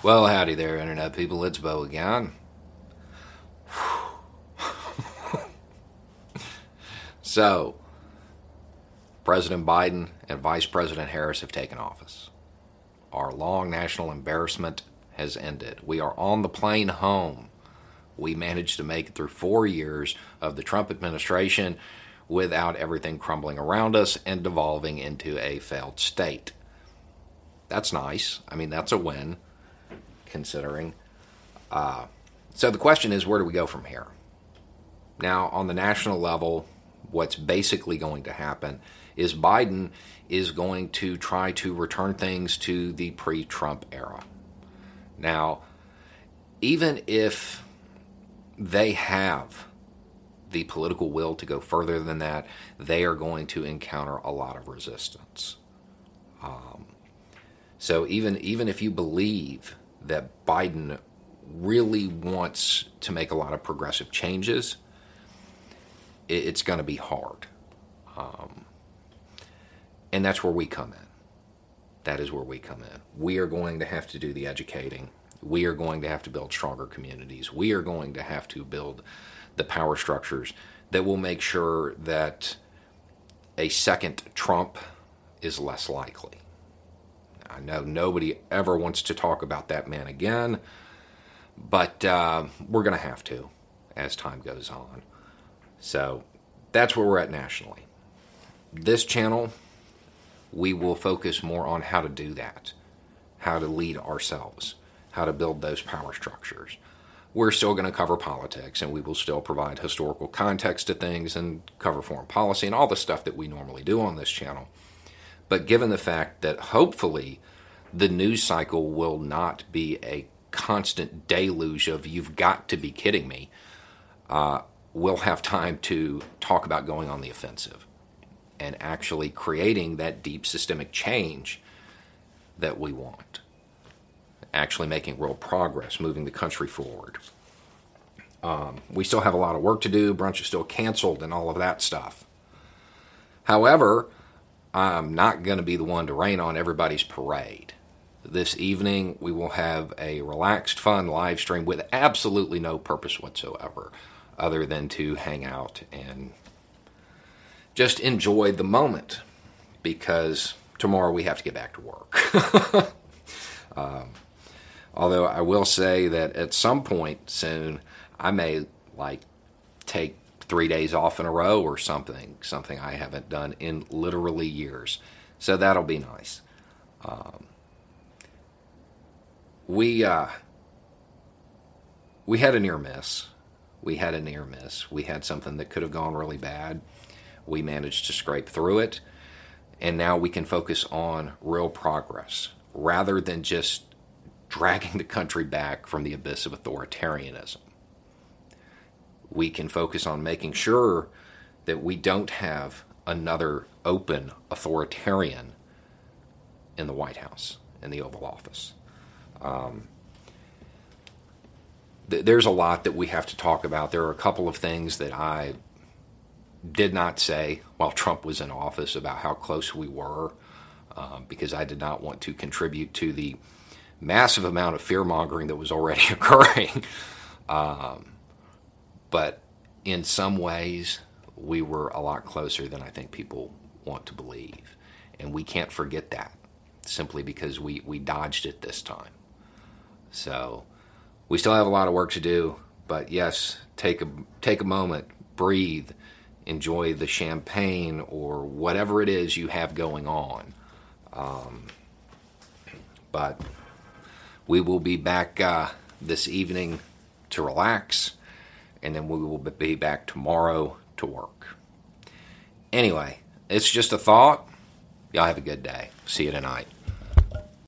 Well, howdy there, Internet people. It's Bo again. so, President Biden and Vice President Harris have taken office. Our long national embarrassment has ended. We are on the plane home. We managed to make it through four years of the Trump administration without everything crumbling around us and devolving into a failed state. That's nice. I mean, that's a win considering. Uh, so the question is, where do we go from here? Now, on the national level, what's basically going to happen is Biden is going to try to return things to the pre Trump era. Now, even if they have the political will to go further than that, they are going to encounter a lot of resistance. Um, so even even if you believe that Biden really wants to make a lot of progressive changes, it's going to be hard. Um, and that's where we come in. That is where we come in. We are going to have to do the educating. We are going to have to build stronger communities. We are going to have to build the power structures that will make sure that a second Trump is less likely. I know nobody ever wants to talk about that man again, but uh, we're going to have to as time goes on. So that's where we're at nationally. This channel, we will focus more on how to do that, how to lead ourselves, how to build those power structures. We're still going to cover politics and we will still provide historical context to things and cover foreign policy and all the stuff that we normally do on this channel. But given the fact that hopefully the news cycle will not be a constant deluge of you've got to be kidding me, uh, we'll have time to talk about going on the offensive and actually creating that deep systemic change that we want. Actually making real progress, moving the country forward. Um, we still have a lot of work to do. Brunch is still canceled and all of that stuff. However, I'm not going to be the one to rain on everybody's parade. This evening, we will have a relaxed, fun live stream with absolutely no purpose whatsoever other than to hang out and just enjoy the moment because tomorrow we have to get back to work. um, although I will say that at some point soon, I may like take three days off in a row or something, something I haven't done in literally years. So that'll be nice. Um, we uh, we had a near miss. We had a near miss. We had something that could have gone really bad. We managed to scrape through it, and now we can focus on real progress rather than just dragging the country back from the abyss of authoritarianism we can focus on making sure that we don't have another open authoritarian in the White House, in the Oval Office. Um, th- there's a lot that we have to talk about. There are a couple of things that I did not say while Trump was in office about how close we were, um, because I did not want to contribute to the massive amount of fear mongering that was already occurring. Um, but in some ways, we were a lot closer than I think people want to believe. And we can't forget that simply because we, we dodged it this time. So we still have a lot of work to do, but yes, take a, take a moment, breathe, enjoy the champagne or whatever it is you have going on. Um, but we will be back uh, this evening to relax and then we will be back tomorrow to work. Anyway, it's just a thought. Y'all have a good day. See you tonight.